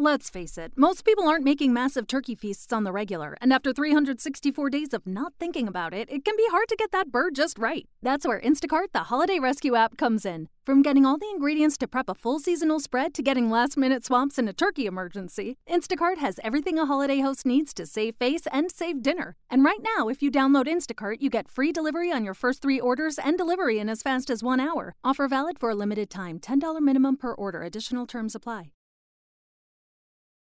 Let's face it, most people aren't making massive turkey feasts on the regular, and after 364 days of not thinking about it, it can be hard to get that bird just right. That's where Instacart, the holiday rescue app, comes in. From getting all the ingredients to prep a full seasonal spread to getting last minute swaps in a turkey emergency, Instacart has everything a holiday host needs to save face and save dinner. And right now, if you download Instacart, you get free delivery on your first three orders and delivery in as fast as one hour. Offer valid for a limited time $10 minimum per order, additional terms apply.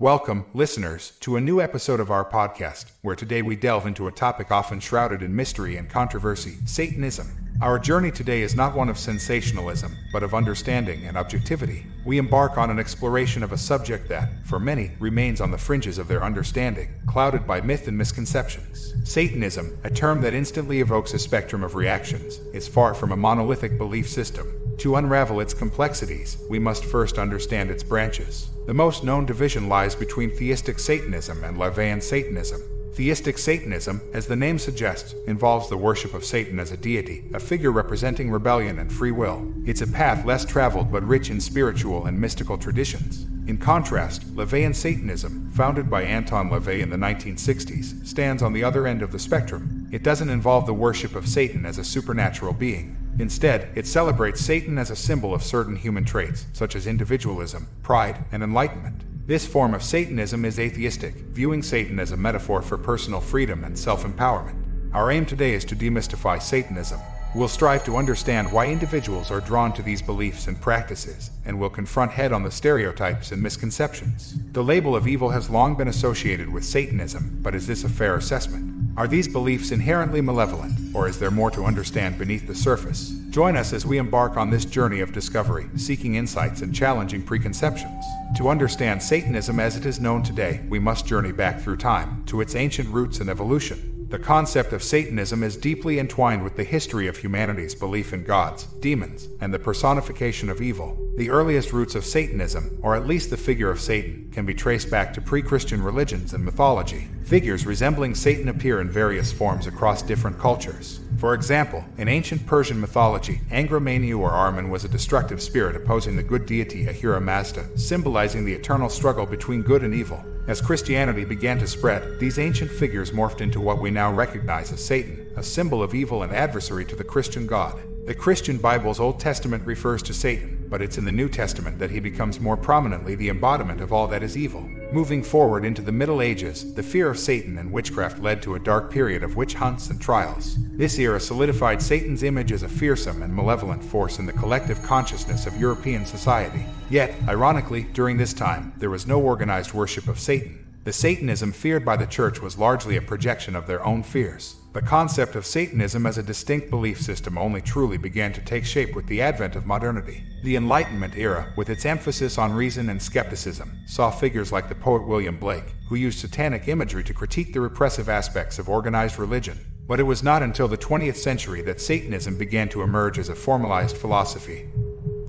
Welcome, listeners, to a new episode of our podcast, where today we delve into a topic often shrouded in mystery and controversy Satanism. Our journey today is not one of sensationalism, but of understanding and objectivity. We embark on an exploration of a subject that, for many, remains on the fringes of their understanding, clouded by myth and misconceptions. Satanism, a term that instantly evokes a spectrum of reactions, is far from a monolithic belief system. To unravel its complexities, we must first understand its branches. The most known division lies between theistic Satanism and LaVeyan Satanism. Theistic Satanism, as the name suggests, involves the worship of Satan as a deity, a figure representing rebellion and free will. It's a path less traveled but rich in spiritual and mystical traditions. In contrast, LaVeyan Satanism, founded by Anton LaVey in the 1960s, stands on the other end of the spectrum. It doesn't involve the worship of Satan as a supernatural being. Instead, it celebrates Satan as a symbol of certain human traits, such as individualism, pride, and enlightenment. This form of Satanism is atheistic, viewing Satan as a metaphor for personal freedom and self empowerment. Our aim today is to demystify Satanism. We'll strive to understand why individuals are drawn to these beliefs and practices, and will confront head on the stereotypes and misconceptions. The label of evil has long been associated with Satanism, but is this a fair assessment? Are these beliefs inherently malevolent, or is there more to understand beneath the surface? Join us as we embark on this journey of discovery, seeking insights and challenging preconceptions. To understand Satanism as it is known today, we must journey back through time, to its ancient roots and evolution. The concept of Satanism is deeply entwined with the history of humanity's belief in gods, demons, and the personification of evil. The earliest roots of Satanism, or at least the figure of Satan, can be traced back to pre Christian religions and mythology. Figures resembling Satan appear in various forms across different cultures. For example, in ancient Persian mythology, Angra Mainyu or Ahriman was a destructive spirit opposing the good deity Ahura Mazda, symbolizing the eternal struggle between good and evil. As Christianity began to spread, these ancient figures morphed into what we now recognize as Satan, a symbol of evil and adversary to the Christian God. The Christian Bible's Old Testament refers to Satan, but it's in the New Testament that he becomes more prominently the embodiment of all that is evil. Moving forward into the Middle Ages, the fear of Satan and witchcraft led to a dark period of witch hunts and trials. This era solidified Satan's image as a fearsome and malevolent force in the collective consciousness of European society. Yet, ironically, during this time, there was no organized worship of Satan. The Satanism feared by the church was largely a projection of their own fears. The concept of Satanism as a distinct belief system only truly began to take shape with the advent of modernity. The Enlightenment era, with its emphasis on reason and skepticism, saw figures like the poet William Blake, who used satanic imagery to critique the repressive aspects of organized religion. But it was not until the 20th century that Satanism began to emerge as a formalized philosophy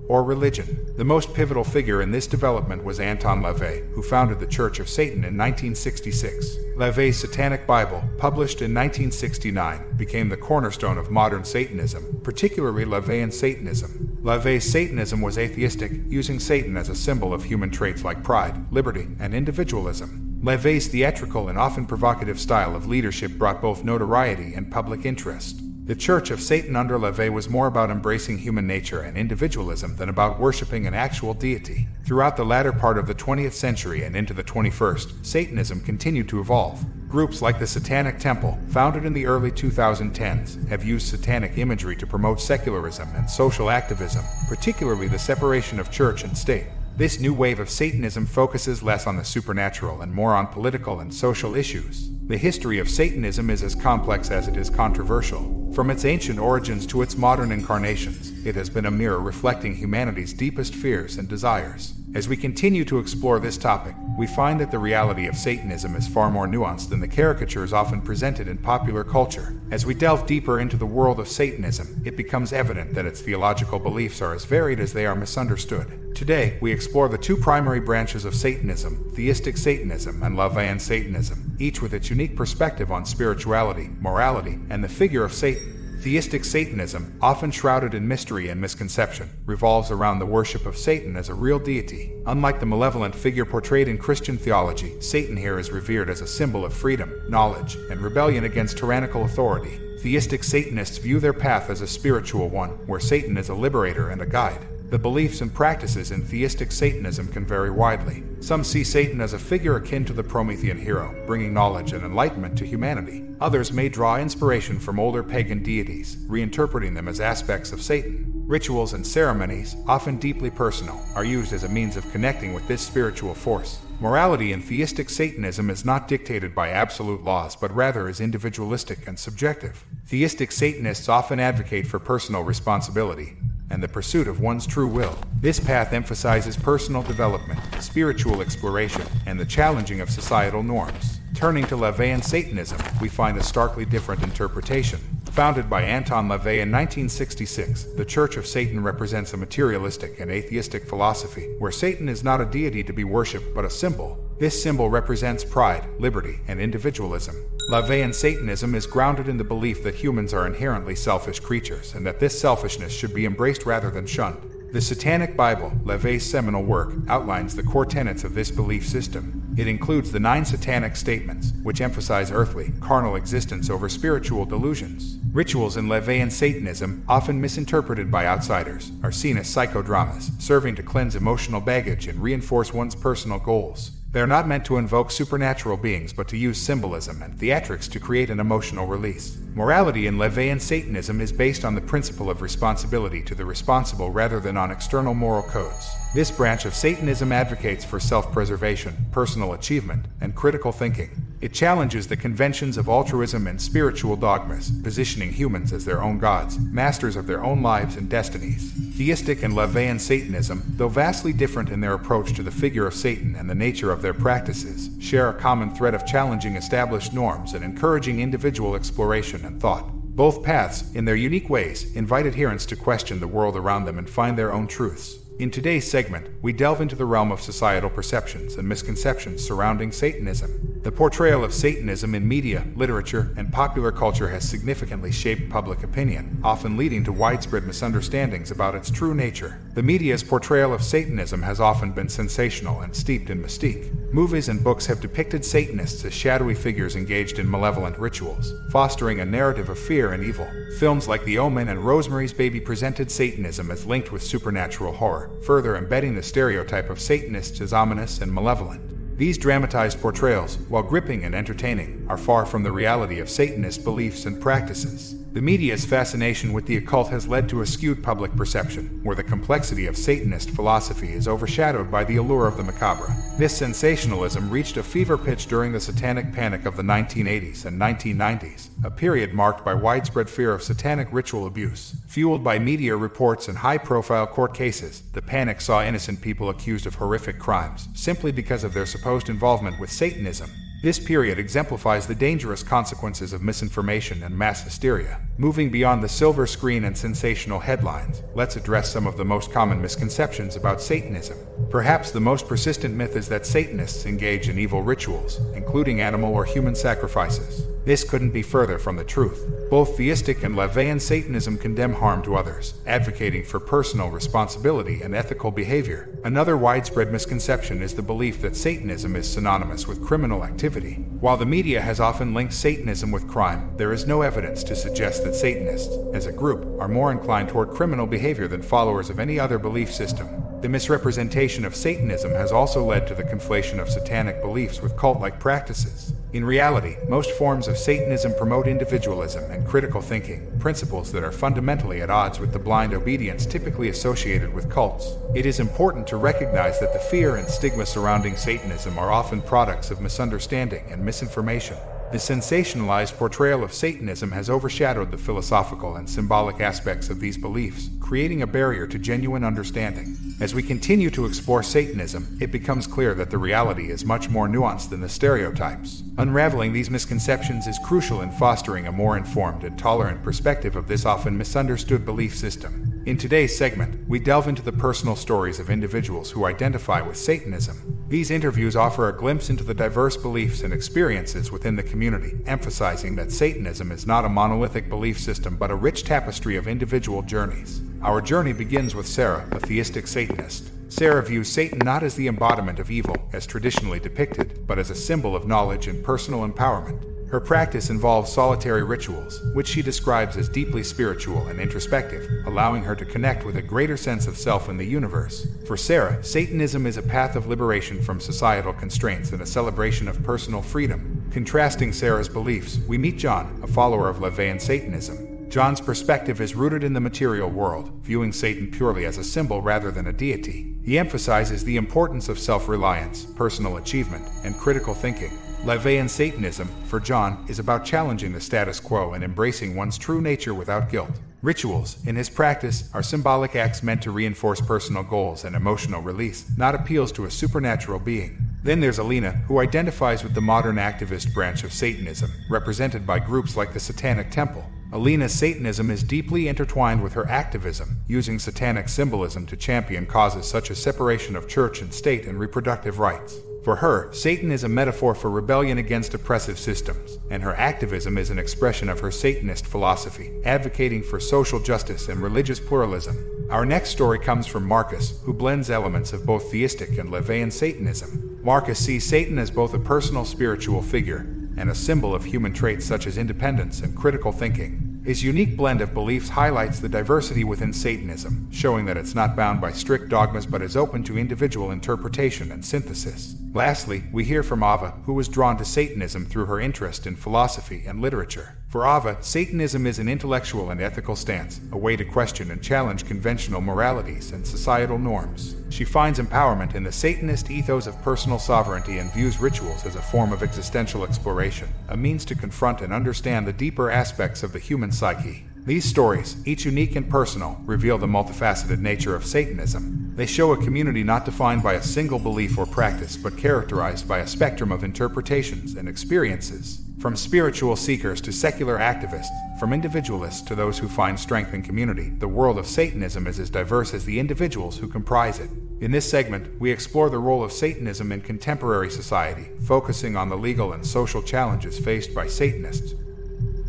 or religion. The most pivotal figure in this development was Anton LaVey, who founded the Church of Satan in 1966. LaVey's Satanic Bible, published in 1969, became the cornerstone of modern Satanism, particularly LaVeyan Satanism. LaVey's Satanism was atheistic, using Satan as a symbol of human traits like pride, liberty, and individualism. LaVey's theatrical and often provocative style of leadership brought both notoriety and public interest. The Church of Satan under LaVey was more about embracing human nature and individualism than about worshiping an actual deity. Throughout the latter part of the 20th century and into the 21st, Satanism continued to evolve. Groups like the Satanic Temple, founded in the early 2010s, have used satanic imagery to promote secularism and social activism, particularly the separation of church and state. This new wave of Satanism focuses less on the supernatural and more on political and social issues. The history of Satanism is as complex as it is controversial. From its ancient origins to its modern incarnations, it has been a mirror reflecting humanity's deepest fears and desires. As we continue to explore this topic, we find that the reality of Satanism is far more nuanced than the caricatures often presented in popular culture. As we delve deeper into the world of Satanism, it becomes evident that its theological beliefs are as varied as they are misunderstood. Today, we explore the two primary branches of Satanism theistic Satanism and LaVeyan Satanism, each with its unique perspective on spirituality, morality, and the figure of Satan. Theistic Satanism, often shrouded in mystery and misconception, revolves around the worship of Satan as a real deity. Unlike the malevolent figure portrayed in Christian theology, Satan here is revered as a symbol of freedom, knowledge, and rebellion against tyrannical authority. Theistic Satanists view their path as a spiritual one, where Satan is a liberator and a guide. The beliefs and practices in theistic Satanism can vary widely. Some see Satan as a figure akin to the Promethean hero, bringing knowledge and enlightenment to humanity. Others may draw inspiration from older pagan deities, reinterpreting them as aspects of Satan. Rituals and ceremonies, often deeply personal, are used as a means of connecting with this spiritual force. Morality in theistic Satanism is not dictated by absolute laws, but rather is individualistic and subjective. Theistic Satanists often advocate for personal responsibility, and the pursuit of one's true will. This path emphasizes personal development, spiritual exploration, and the challenging of societal norms. Turning to LaVeyan Satanism, we find a starkly different interpretation. Founded by Anton LaVey in 1966, the Church of Satan represents a materialistic and atheistic philosophy where Satan is not a deity to be worshipped but a symbol. This symbol represents pride, liberty, and individualism. LaVeyan Satanism is grounded in the belief that humans are inherently selfish creatures and that this selfishness should be embraced rather than shunned. The Satanic Bible, LaVey's seminal work, outlines the core tenets of this belief system. It includes the nine satanic statements, which emphasize earthly, carnal existence over spiritual delusions. Rituals in LaVeyan Satanism, often misinterpreted by outsiders, are seen as psychodramas, serving to cleanse emotional baggage and reinforce one's personal goals. They are not meant to invoke supernatural beings, but to use symbolism and theatrics to create an emotional release. Morality in LaVeyan Satanism is based on the principle of responsibility to the responsible rather than on external moral codes. This branch of Satanism advocates for self preservation, personal achievement, and critical thinking. It challenges the conventions of altruism and spiritual dogmas, positioning humans as their own gods, masters of their own lives and destinies. Theistic and LaVeyan Satanism, though vastly different in their approach to the figure of Satan and the nature of their practices, share a common thread of challenging established norms and encouraging individual exploration and thought. Both paths, in their unique ways, invite adherents to question the world around them and find their own truths. In today's segment, we delve into the realm of societal perceptions and misconceptions surrounding Satanism. The portrayal of Satanism in media, literature, and popular culture has significantly shaped public opinion, often leading to widespread misunderstandings about its true nature. The media's portrayal of Satanism has often been sensational and steeped in mystique. Movies and books have depicted Satanists as shadowy figures engaged in malevolent rituals, fostering a narrative of fear and evil. Films like The Omen and Rosemary's Baby presented Satanism as linked with supernatural horror, further embedding the stereotype of Satanists as ominous and malevolent. These dramatized portrayals, while gripping and entertaining, are far from the reality of Satanist beliefs and practices. The media's fascination with the occult has led to a skewed public perception, where the complexity of Satanist philosophy is overshadowed by the allure of the macabre. This sensationalism reached a fever pitch during the satanic panic of the 1980s and 1990s, a period marked by widespread fear of satanic ritual abuse. Fueled by media reports and high profile court cases, the panic saw innocent people accused of horrific crimes simply because of their supposed involvement with Satanism. This period exemplifies the dangerous consequences of misinformation and mass hysteria. Moving beyond the silver screen and sensational headlines, let's address some of the most common misconceptions about Satanism. Perhaps the most persistent myth is that Satanists engage in evil rituals, including animal or human sacrifices. This couldn't be further from the truth. Both theistic and LaVeyan Satanism condemn harm to others, advocating for personal responsibility and ethical behavior. Another widespread misconception is the belief that Satanism is synonymous with criminal activity. While the media has often linked Satanism with crime, there is no evidence to suggest that Satanists, as a group, are more inclined toward criminal behavior than followers of any other belief system. The misrepresentation of Satanism has also led to the conflation of satanic beliefs with cult like practices. In reality, most forms of Satanism promote individualism and critical thinking, principles that are fundamentally at odds with the blind obedience typically associated with cults. It is important to recognize that the fear and stigma surrounding Satanism are often products of misunderstanding and misinformation. The sensationalized portrayal of Satanism has overshadowed the philosophical and symbolic aspects of these beliefs, creating a barrier to genuine understanding. As we continue to explore Satanism, it becomes clear that the reality is much more nuanced than the stereotypes. Unraveling these misconceptions is crucial in fostering a more informed and tolerant perspective of this often misunderstood belief system. In today's segment, we delve into the personal stories of individuals who identify with Satanism. These interviews offer a glimpse into the diverse beliefs and experiences within the community, emphasizing that Satanism is not a monolithic belief system but a rich tapestry of individual journeys. Our journey begins with Sarah, a theistic Satanist. Sarah views Satan not as the embodiment of evil, as traditionally depicted, but as a symbol of knowledge and personal empowerment. Her practice involves solitary rituals, which she describes as deeply spiritual and introspective, allowing her to connect with a greater sense of self in the universe. For Sarah, Satanism is a path of liberation from societal constraints and a celebration of personal freedom. Contrasting Sarah's beliefs, we meet John, a follower of LaVeyan Satanism. John's perspective is rooted in the material world, viewing Satan purely as a symbol rather than a deity. He emphasizes the importance of self reliance, personal achievement, and critical thinking. LaVeyan Satanism, for John, is about challenging the status quo and embracing one's true nature without guilt. Rituals, in his practice, are symbolic acts meant to reinforce personal goals and emotional release, not appeals to a supernatural being. Then there's Alina, who identifies with the modern activist branch of Satanism, represented by groups like the Satanic Temple. Alina's Satanism is deeply intertwined with her activism, using satanic symbolism to champion causes such as separation of church and state and reproductive rights. For her, Satan is a metaphor for rebellion against oppressive systems, and her activism is an expression of her Satanist philosophy, advocating for social justice and religious pluralism. Our next story comes from Marcus, who blends elements of both theistic and LaVeyan Satanism. Marcus sees Satan as both a personal spiritual figure and a symbol of human traits such as independence and critical thinking. His unique blend of beliefs highlights the diversity within Satanism, showing that it's not bound by strict dogmas but is open to individual interpretation and synthesis. Lastly, we hear from Ava, who was drawn to Satanism through her interest in philosophy and literature. For Ava, Satanism is an intellectual and ethical stance, a way to question and challenge conventional moralities and societal norms. She finds empowerment in the Satanist ethos of personal sovereignty and views rituals as a form of existential exploration, a means to confront and understand the deeper aspects of the human psyche. These stories, each unique and personal, reveal the multifaceted nature of Satanism. They show a community not defined by a single belief or practice, but characterized by a spectrum of interpretations and experiences. From spiritual seekers to secular activists, from individualists to those who find strength in community, the world of Satanism is as diverse as the individuals who comprise it. In this segment, we explore the role of Satanism in contemporary society, focusing on the legal and social challenges faced by Satanists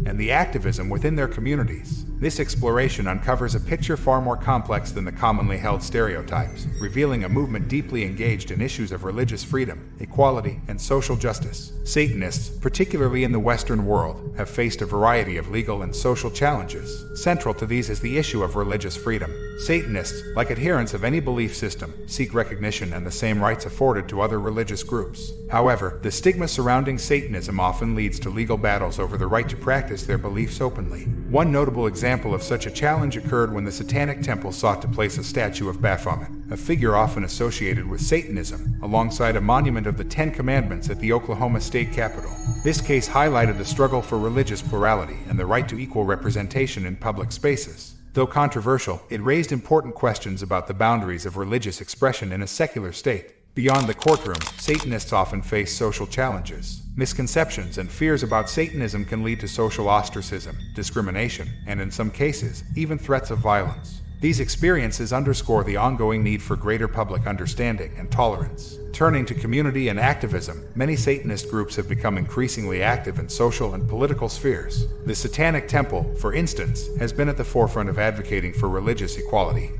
and the activism within their communities. This exploration uncovers a picture far more complex than the commonly held stereotypes, revealing a movement deeply engaged in issues of religious freedom, equality, and social justice. Satanists, particularly in the Western world, have faced a variety of legal and social challenges. Central to these is the issue of religious freedom. Satanists, like adherents of any belief system, seek recognition and the same rights afforded to other religious groups. However, the stigma surrounding Satanism often leads to legal battles over the right to practice their beliefs openly. One notable example of such a challenge occurred when the Satanic Temple sought to place a statue of Baphomet, a figure often associated with Satanism, alongside a monument of the Ten Commandments at the Oklahoma State Capitol. This case highlighted the struggle for religious plurality and the right to equal representation in public spaces. Though controversial, it raised important questions about the boundaries of religious expression in a secular state. Beyond the courtroom, Satanists often face social challenges. Misconceptions and fears about Satanism can lead to social ostracism, discrimination, and in some cases, even threats of violence. These experiences underscore the ongoing need for greater public understanding and tolerance. Turning to community and activism, many Satanist groups have become increasingly active in social and political spheres. The Satanic Temple, for instance, has been at the forefront of advocating for religious equality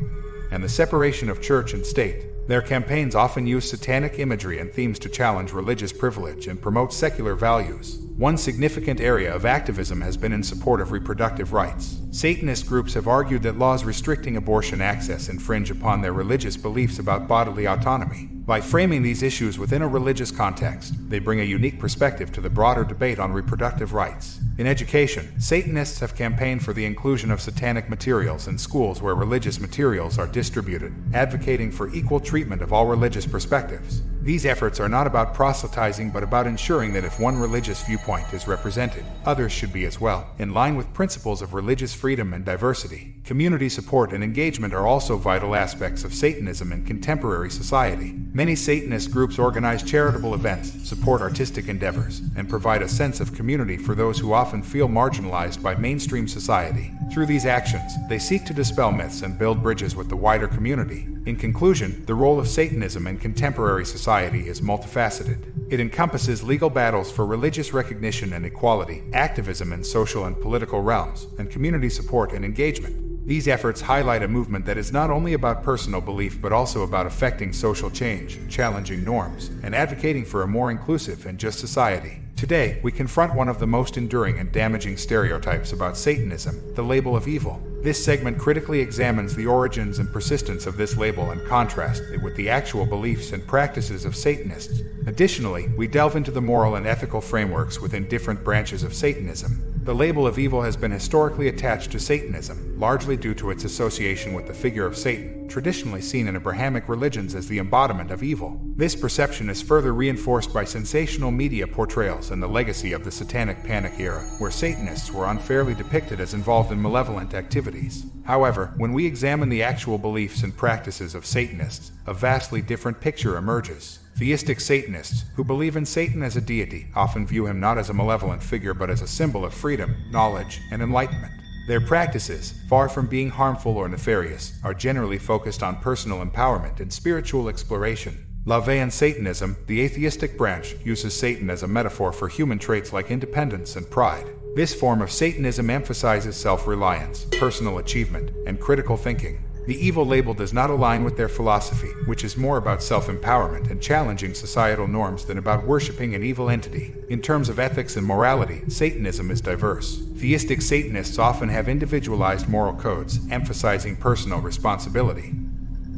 and the separation of church and state. Their campaigns often use satanic imagery and themes to challenge religious privilege and promote secular values. One significant area of activism has been in support of reproductive rights. Satanist groups have argued that laws restricting abortion access infringe upon their religious beliefs about bodily autonomy. By framing these issues within a religious context, they bring a unique perspective to the broader debate on reproductive rights. In education, Satanists have campaigned for the inclusion of satanic materials in schools where religious materials are distributed, advocating for equal treatment of all religious perspectives. These efforts are not about proselytizing but about ensuring that if one religious viewpoint is represented, others should be as well, in line with principles of religious freedom and diversity. Community support and engagement are also vital aspects of Satanism in contemporary society. Many Satanist groups organize charitable events, support artistic endeavors, and provide a sense of community for those who often feel marginalized by mainstream society. Through these actions, they seek to dispel myths and build bridges with the wider community. In conclusion, the role of Satanism in contemporary society is multifaceted. It encompasses legal battles for religious recognition and equality, activism in social and political realms, and community support and engagement. These efforts highlight a movement that is not only about personal belief but also about affecting social change, challenging norms, and advocating for a more inclusive and just society. Today, we confront one of the most enduring and damaging stereotypes about Satanism the label of evil. This segment critically examines the origins and persistence of this label and contrasts it with the actual beliefs and practices of Satanists. Additionally, we delve into the moral and ethical frameworks within different branches of Satanism. The label of evil has been historically attached to Satanism, largely due to its association with the figure of Satan, traditionally seen in Abrahamic religions as the embodiment of evil. This perception is further reinforced by sensational media portrayals and the legacy of the Satanic Panic era, where Satanists were unfairly depicted as involved in malevolent activities. However, when we examine the actual beliefs and practices of Satanists, a vastly different picture emerges. Theistic Satanists, who believe in Satan as a deity, often view him not as a malevolent figure but as a symbol of freedom, knowledge, and enlightenment. Their practices, far from being harmful or nefarious, are generally focused on personal empowerment and spiritual exploration. LaVeyan Satanism, the atheistic branch, uses Satan as a metaphor for human traits like independence and pride. This form of Satanism emphasizes self reliance, personal achievement, and critical thinking. The evil label does not align with their philosophy, which is more about self empowerment and challenging societal norms than about worshiping an evil entity. In terms of ethics and morality, Satanism is diverse. Theistic Satanists often have individualized moral codes, emphasizing personal responsibility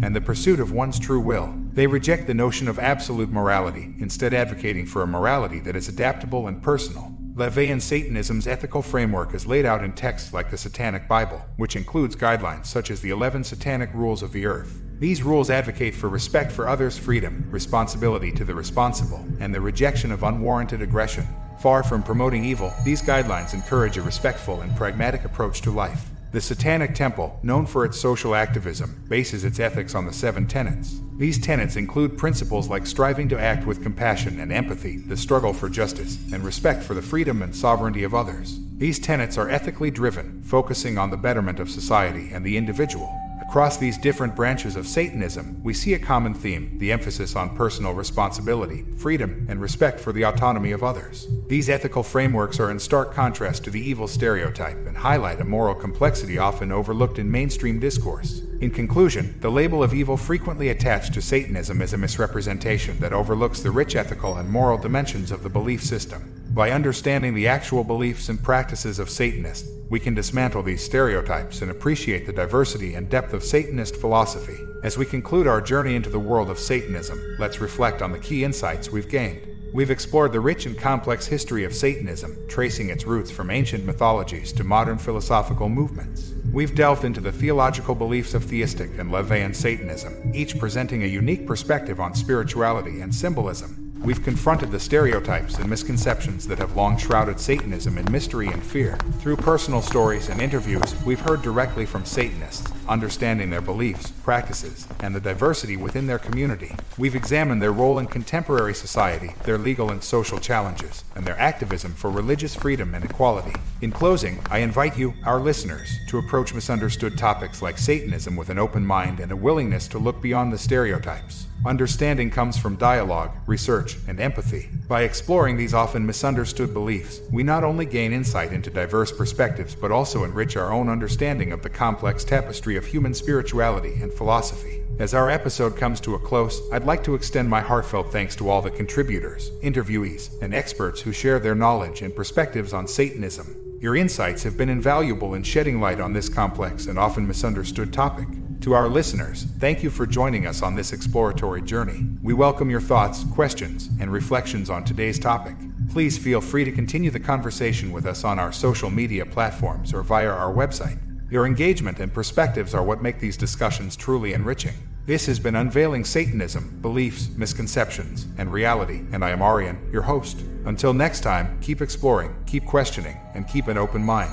and the pursuit of one's true will. They reject the notion of absolute morality, instead, advocating for a morality that is adaptable and personal. LaVeyan Satanism's ethical framework is laid out in texts like the Satanic Bible, which includes guidelines such as the 11 Satanic Rules of the Earth. These rules advocate for respect for others' freedom, responsibility to the responsible, and the rejection of unwarranted aggression. Far from promoting evil, these guidelines encourage a respectful and pragmatic approach to life. The Satanic Temple, known for its social activism, bases its ethics on the seven tenets. These tenets include principles like striving to act with compassion and empathy, the struggle for justice, and respect for the freedom and sovereignty of others. These tenets are ethically driven, focusing on the betterment of society and the individual. Across these different branches of Satanism, we see a common theme the emphasis on personal responsibility, freedom, and respect for the autonomy of others. These ethical frameworks are in stark contrast to the evil stereotype and highlight a moral complexity often overlooked in mainstream discourse. In conclusion, the label of evil frequently attached to Satanism is a misrepresentation that overlooks the rich ethical and moral dimensions of the belief system. By understanding the actual beliefs and practices of Satanists, we can dismantle these stereotypes and appreciate the diversity and depth of Satanist philosophy. As we conclude our journey into the world of Satanism, let's reflect on the key insights we've gained. We've explored the rich and complex history of Satanism, tracing its roots from ancient mythologies to modern philosophical movements. We've delved into the theological beliefs of theistic and LaVeyan Satanism, each presenting a unique perspective on spirituality and symbolism. We've confronted the stereotypes and misconceptions that have long shrouded Satanism in mystery and fear. Through personal stories and interviews, we've heard directly from Satanists, understanding their beliefs, practices, and the diversity within their community. We've examined their role in contemporary society, their legal and social challenges, and their activism for religious freedom and equality. In closing, I invite you, our listeners, to approach misunderstood topics like Satanism with an open mind and a willingness to look beyond the stereotypes. Understanding comes from dialogue, research, and empathy. By exploring these often misunderstood beliefs, we not only gain insight into diverse perspectives but also enrich our own understanding of the complex tapestry of human spirituality and philosophy. As our episode comes to a close, I'd like to extend my heartfelt thanks to all the contributors, interviewees, and experts who share their knowledge and perspectives on Satanism. Your insights have been invaluable in shedding light on this complex and often misunderstood topic. To our listeners, thank you for joining us on this exploratory journey. We welcome your thoughts, questions, and reflections on today's topic. Please feel free to continue the conversation with us on our social media platforms or via our website. Your engagement and perspectives are what make these discussions truly enriching. This has been Unveiling Satanism, Beliefs, Misconceptions, and Reality, and I am Arian, your host. Until next time, keep exploring, keep questioning, and keep an open mind.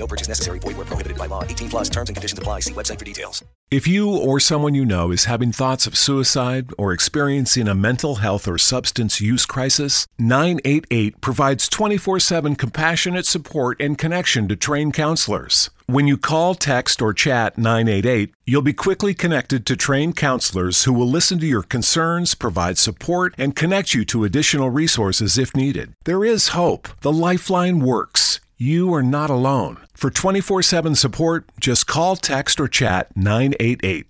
No purchase necessary. Void where prohibited by law. 18 plus terms and conditions apply. See website for details. If you or someone you know is having thoughts of suicide or experiencing a mental health or substance use crisis, 988 provides 24 7 compassionate support and connection to trained counselors. When you call, text, or chat 988, you'll be quickly connected to trained counselors who will listen to your concerns, provide support, and connect you to additional resources if needed. There is hope. The Lifeline works. You are not alone. For 24 7 support, just call, text, or chat 988.